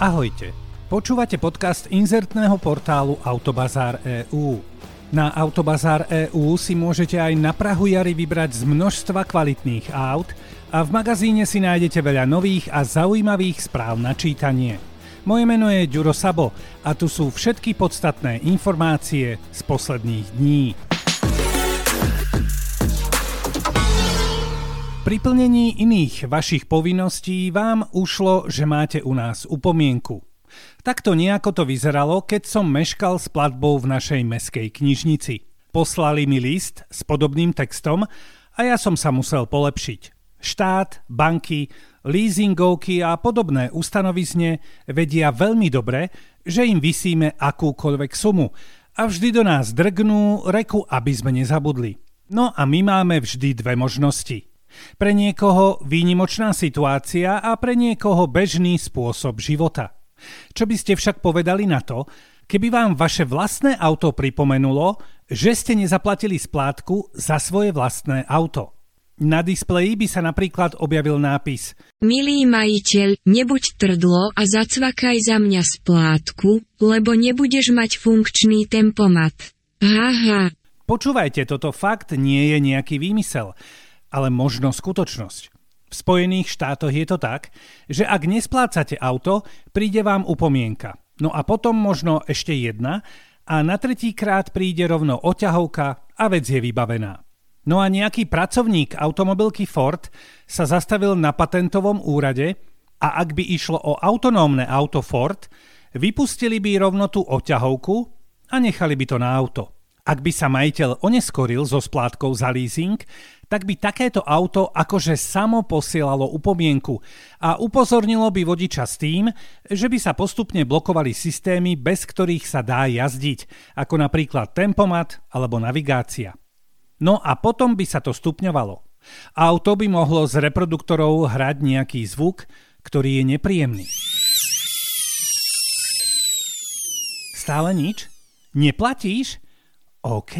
Ahojte. Počúvate podcast inzertného portálu Autobazár EU. Na Autobazár EU si môžete aj na Prahu jary vybrať z množstva kvalitných aut a v magazíne si nájdete veľa nových a zaujímavých správ na čítanie. Moje meno je Ďuro Sabo a tu sú všetky podstatné informácie z posledných dní. Pri plnení iných vašich povinností vám ušlo, že máte u nás upomienku. Takto nejako to vyzeralo, keď som meškal s platbou v našej meskej knižnici. Poslali mi list s podobným textom a ja som sa musel polepšiť. Štát, banky, leasingovky a podobné ustanovizne vedia veľmi dobre, že im vysíme akúkoľvek sumu a vždy do nás drgnú reku, aby sme nezabudli. No a my máme vždy dve možnosti. Pre niekoho výnimočná situácia a pre niekoho bežný spôsob života. Čo by ste však povedali na to, keby vám vaše vlastné auto pripomenulo, že ste nezaplatili splátku za svoje vlastné auto? Na displeji by sa napríklad objavil nápis Milý majiteľ, nebuď trdlo a zacvakaj za mňa splátku, lebo nebudeš mať funkčný tempomat. Haha. Počúvajte, toto fakt nie je nejaký výmysel, ale možno skutočnosť. V Spojených štátoch je to tak, že ak nesplácate auto, príde vám upomienka. No a potom možno ešte jedna a na tretí krát príde rovno oťahovka a vec je vybavená. No a nejaký pracovník automobilky Ford sa zastavil na patentovom úrade a ak by išlo o autonómne auto Ford, vypustili by rovno tú oťahovku a nechali by to na auto. Ak by sa majiteľ oneskoril so splátkou za leasing, tak by takéto auto akože samo posielalo upomienku a upozornilo by vodiča s tým, že by sa postupne blokovali systémy, bez ktorých sa dá jazdiť, ako napríklad tempomat alebo navigácia. No a potom by sa to stupňovalo. Auto by mohlo z reproduktorov hrať nejaký zvuk, ktorý je nepríjemný. Stále nič? Neplatíš? OK,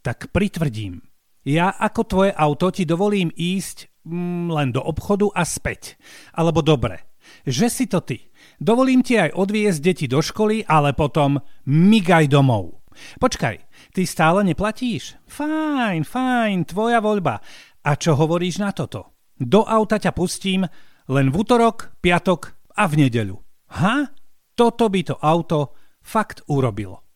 tak pritvrdím. Ja ako tvoje auto ti dovolím ísť mm, len do obchodu a späť. Alebo dobre, že si to ty. Dovolím ti aj odviezť deti do školy, ale potom migaj domov. Počkaj, ty stále neplatíš? Fajn, fajn, tvoja voľba. A čo hovoríš na toto? Do auta ťa pustím len v útorok, piatok a v nedeľu. Ha? Toto by to auto fakt urobilo.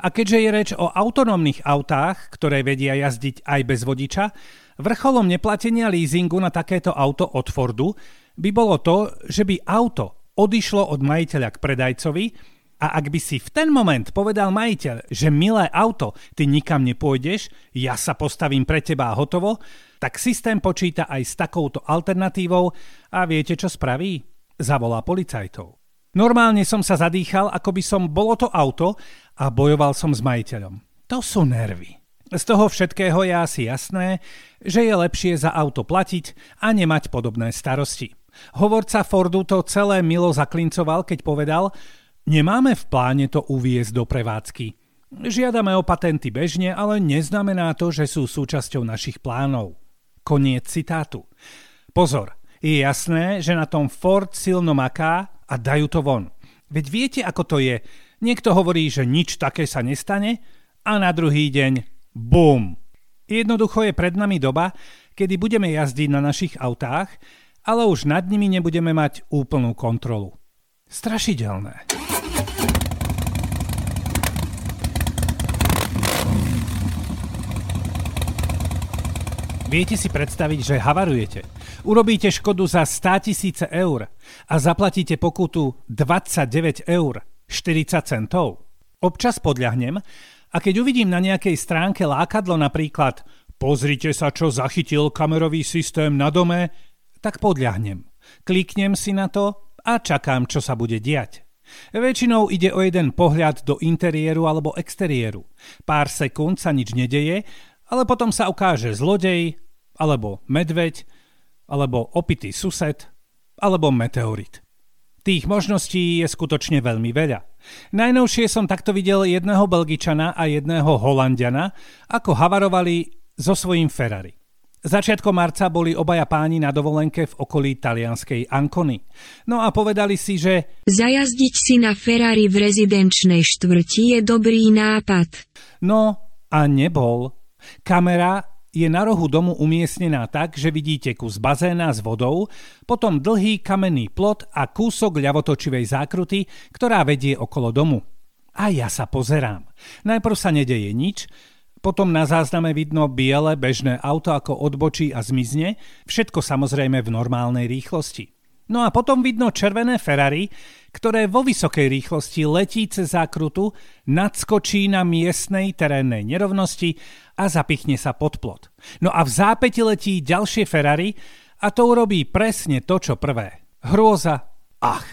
A keďže je reč o autonómnych autách, ktoré vedia jazdiť aj bez vodiča, vrcholom neplatenia leasingu na takéto auto od Fordu by bolo to, že by auto odišlo od majiteľa k predajcovi a ak by si v ten moment povedal majiteľ, že milé auto, ty nikam nepôjdeš, ja sa postavím pre teba a hotovo, tak systém počíta aj s takouto alternatívou a viete, čo spraví? Zavolá policajtov. Normálne som sa zadýchal, ako by som bolo to auto a bojoval som s majiteľom. To sú nervy. Z toho všetkého je asi jasné, že je lepšie za auto platiť a nemať podobné starosti. Hovorca Fordu to celé milo zaklincoval, keď povedal, nemáme v pláne to uviezť do prevádzky. Žiadame o patenty bežne, ale neznamená to, že sú súčasťou našich plánov. Koniec citátu. Pozor, je jasné, že na tom Ford silno maká a dajú to von. Veď viete, ako to je. Niekto hovorí, že nič také sa nestane a na druhý deň BUM! Jednoducho je pred nami doba, kedy budeme jazdiť na našich autách, ale už nad nimi nebudeme mať úplnú kontrolu. Strašidelné. Viete si predstaviť, že havarujete. Urobíte škodu za 100 tisíce eur a zaplatíte pokutu 29 eur 40 centov. Občas podľahnem a keď uvidím na nejakej stránke lákadlo napríklad pozrite sa, čo zachytil kamerový systém na dome, tak podľahnem. Kliknem si na to a čakám, čo sa bude diať. Väčšinou ide o jeden pohľad do interiéru alebo exteriéru. Pár sekúnd sa nič nedeje ale potom sa ukáže zlodej, alebo medveď, alebo opitý sused, alebo meteorit. Tých možností je skutočne veľmi veľa. Najnovšie som takto videl jedného Belgičana a jedného Holandiana, ako havarovali so svojím Ferrari. Začiatkom marca boli obaja páni na dovolenke v okolí talianskej Ancony. No a povedali si, že Zajazdiť si na Ferrari v rezidenčnej štvrti je dobrý nápad. No a nebol. Kamera je na rohu domu umiestnená tak, že vidíte kus bazéna s vodou, potom dlhý kamenný plot a kúsok ľavotočivej zákruty, ktorá vedie okolo domu. A ja sa pozerám. Najprv sa nedeje nič, potom na zázname vidno biele bežné auto ako odbočí a zmizne, všetko samozrejme v normálnej rýchlosti. No a potom vidno červené Ferrari, ktoré vo vysokej rýchlosti letí cez zákrutu, nadskočí na miestnej terénnej nerovnosti a zapichne sa pod plot. No a v zápäti letí ďalšie Ferrari a to urobí presne to, čo prvé. Hrôza. Ach.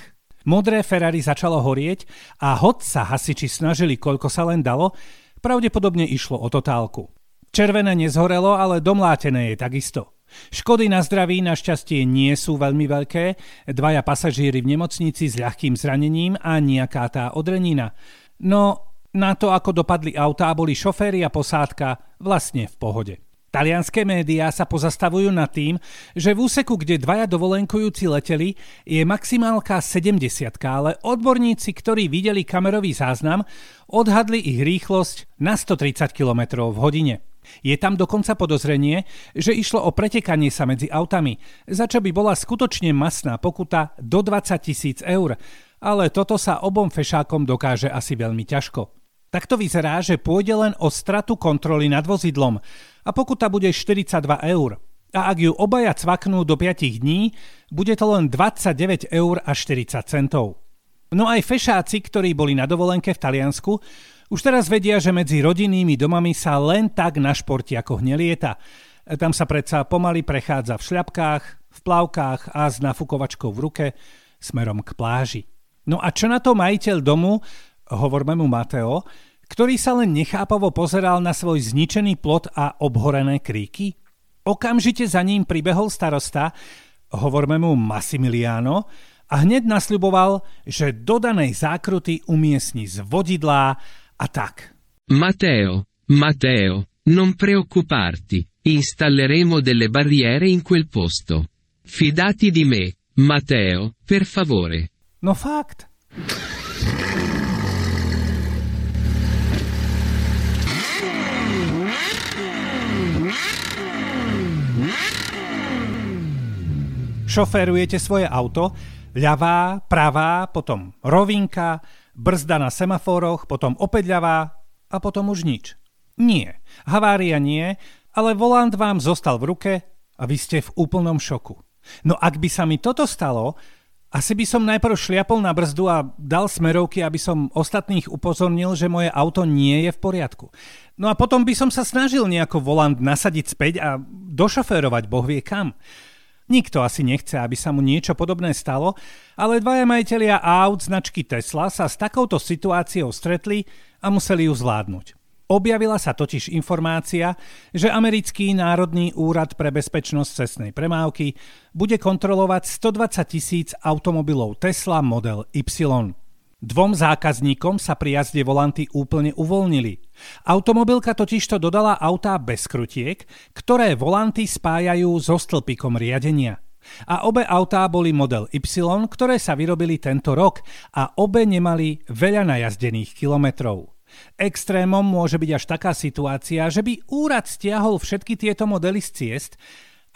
Modré Ferrari začalo horieť a hod sa hasiči snažili, koľko sa len dalo, Pravdepodobne išlo o totálku. Červené nezhorelo, ale domlátené je takisto. Škody na zdraví našťastie nie sú veľmi veľké, dvaja pasažíri v nemocnici s ľahkým zranením a nejaká tá odrenina. No, na to, ako dopadli autá, boli šoféry a posádka vlastne v pohode. Talianské médiá sa pozastavujú nad tým, že v úseku, kde dvaja dovolenkujúci leteli, je maximálka 70, ale odborníci, ktorí videli kamerový záznam, odhadli ich rýchlosť na 130 km v hodine. Je tam dokonca podozrenie, že išlo o pretekanie sa medzi autami, za čo by bola skutočne masná pokuta do 20 tisíc eur, ale toto sa obom fešákom dokáže asi veľmi ťažko. Tak to vyzerá, že pôjde len o stratu kontroly nad vozidlom a pokuta bude 42 eur. A ak ju obaja cvaknú do 5 dní, bude to len 29 eur a 40 centov. No aj fešáci, ktorí boli na dovolenke v Taliansku, už teraz vedia, že medzi rodinnými domami sa len tak na športiakoch nelieta. Tam sa predsa pomaly prechádza v šľapkách, v plavkách a s nafukovačkou v ruke smerom k pláži. No a čo na to majiteľ domu, hovorme mu Mateo, ktorý sa len nechápavo pozeral na svoj zničený plot a obhorené kríky? Okamžite za ním pribehol starosta, hovorme mu Massimiliano, a hneď nasľuboval, že dodanej zákruty umiestni z vodidlá a tak. Matteo, Matteo, non preoccuparti, installeremo delle barriere in quel posto. Fidati di me, Matteo, per favore. No fakt. Šoférujete svoje auto, ľavá, pravá, potom rovinka, brzda na semaforoch, potom opäť ľavá a potom už nič. Nie, havária nie, ale volant vám zostal v ruke a vy ste v úplnom šoku. No ak by sa mi toto stalo, asi by som najprv šliapol na brzdu a dal smerovky, aby som ostatných upozornil, že moje auto nie je v poriadku. No a potom by som sa snažil nejako volant nasadiť späť a došoférovať boh vie kam. Nikto asi nechce, aby sa mu niečo podobné stalo, ale dvaja majiteľia aut značky Tesla sa s takouto situáciou stretli a museli ju zvládnuť. Objavila sa totiž informácia, že americký Národný úrad pre bezpečnosť cestnej premávky bude kontrolovať 120 tisíc automobilov Tesla Model Y. Dvom zákazníkom sa pri jazde volanty úplne uvoľnili. Automobilka totižto dodala autá bez krutiek, ktoré volanty spájajú so stĺpikom riadenia. A obe autá boli model Y, ktoré sa vyrobili tento rok a obe nemali veľa najazdených kilometrov. Extrémom môže byť až taká situácia, že by úrad stiahol všetky tieto modely z ciest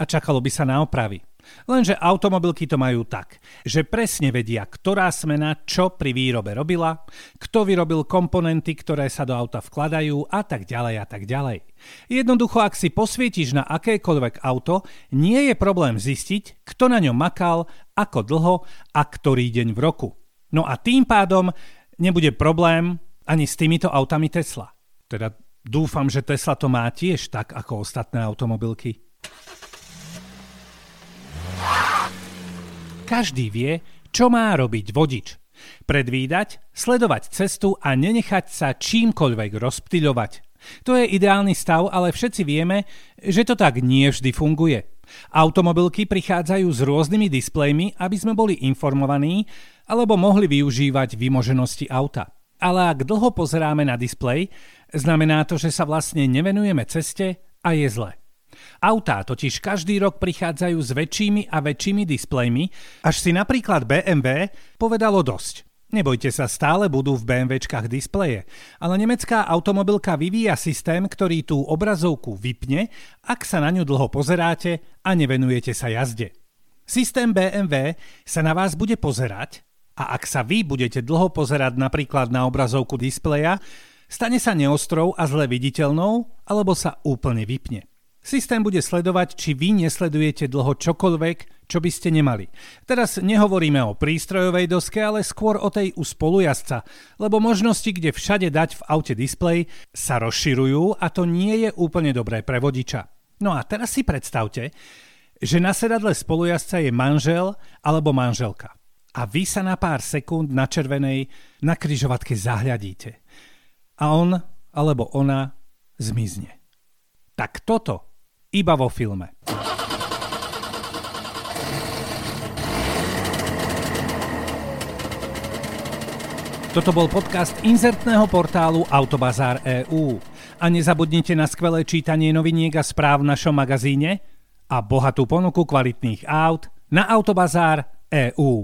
a čakalo by sa na opravy. Lenže automobilky to majú tak, že presne vedia, ktorá smena čo pri výrobe robila, kto vyrobil komponenty, ktoré sa do auta vkladajú a tak ďalej a tak ďalej. Jednoducho, ak si posvietiš na akékoľvek auto, nie je problém zistiť, kto na ňom makal, ako dlho a ktorý deň v roku. No a tým pádom nebude problém ani s týmito autami Tesla. Teda dúfam, že Tesla to má tiež tak ako ostatné automobilky. Každý vie, čo má robiť vodič. Predvídať, sledovať cestu a nenechať sa čímkoľvek rozptýľovať. To je ideálny stav, ale všetci vieme, že to tak nie vždy funguje. Automobilky prichádzajú s rôznymi displejmi, aby sme boli informovaní alebo mohli využívať vymoženosti auta. Ale ak dlho pozeráme na displej, znamená to, že sa vlastne nevenujeme ceste a je zle. Autá totiž každý rok prichádzajú s väčšími a väčšími displejmi, až si napríklad BMW povedalo dosť. Nebojte sa, stále budú v BMWčkách displeje, ale nemecká automobilka vyvíja systém, ktorý tú obrazovku vypne, ak sa na ňu dlho pozeráte a nevenujete sa jazde. Systém BMW sa na vás bude pozerať a ak sa vy budete dlho pozerať napríklad na obrazovku displeja, stane sa neostrou a zle viditeľnou alebo sa úplne vypne. Systém bude sledovať, či vy nesledujete dlho čokoľvek, čo by ste nemali. Teraz nehovoríme o prístrojovej doske, ale skôr o tej u spolujazca, lebo možnosti, kde všade dať v aute displej, sa rozširujú a to nie je úplne dobré pre vodiča. No a teraz si predstavte, že na sedadle spolujazca je manžel alebo manželka. A vy sa na pár sekúnd na červenej na kryžovatke zahľadíte. A on alebo ona zmizne. Tak toto iba vo filme. Toto bol podcast inzertného portálu Autobazár EU. A nezabudnite na skvelé čítanie noviniek a správ v našom magazíne a bohatú ponuku kvalitných aut na Autobazár EU.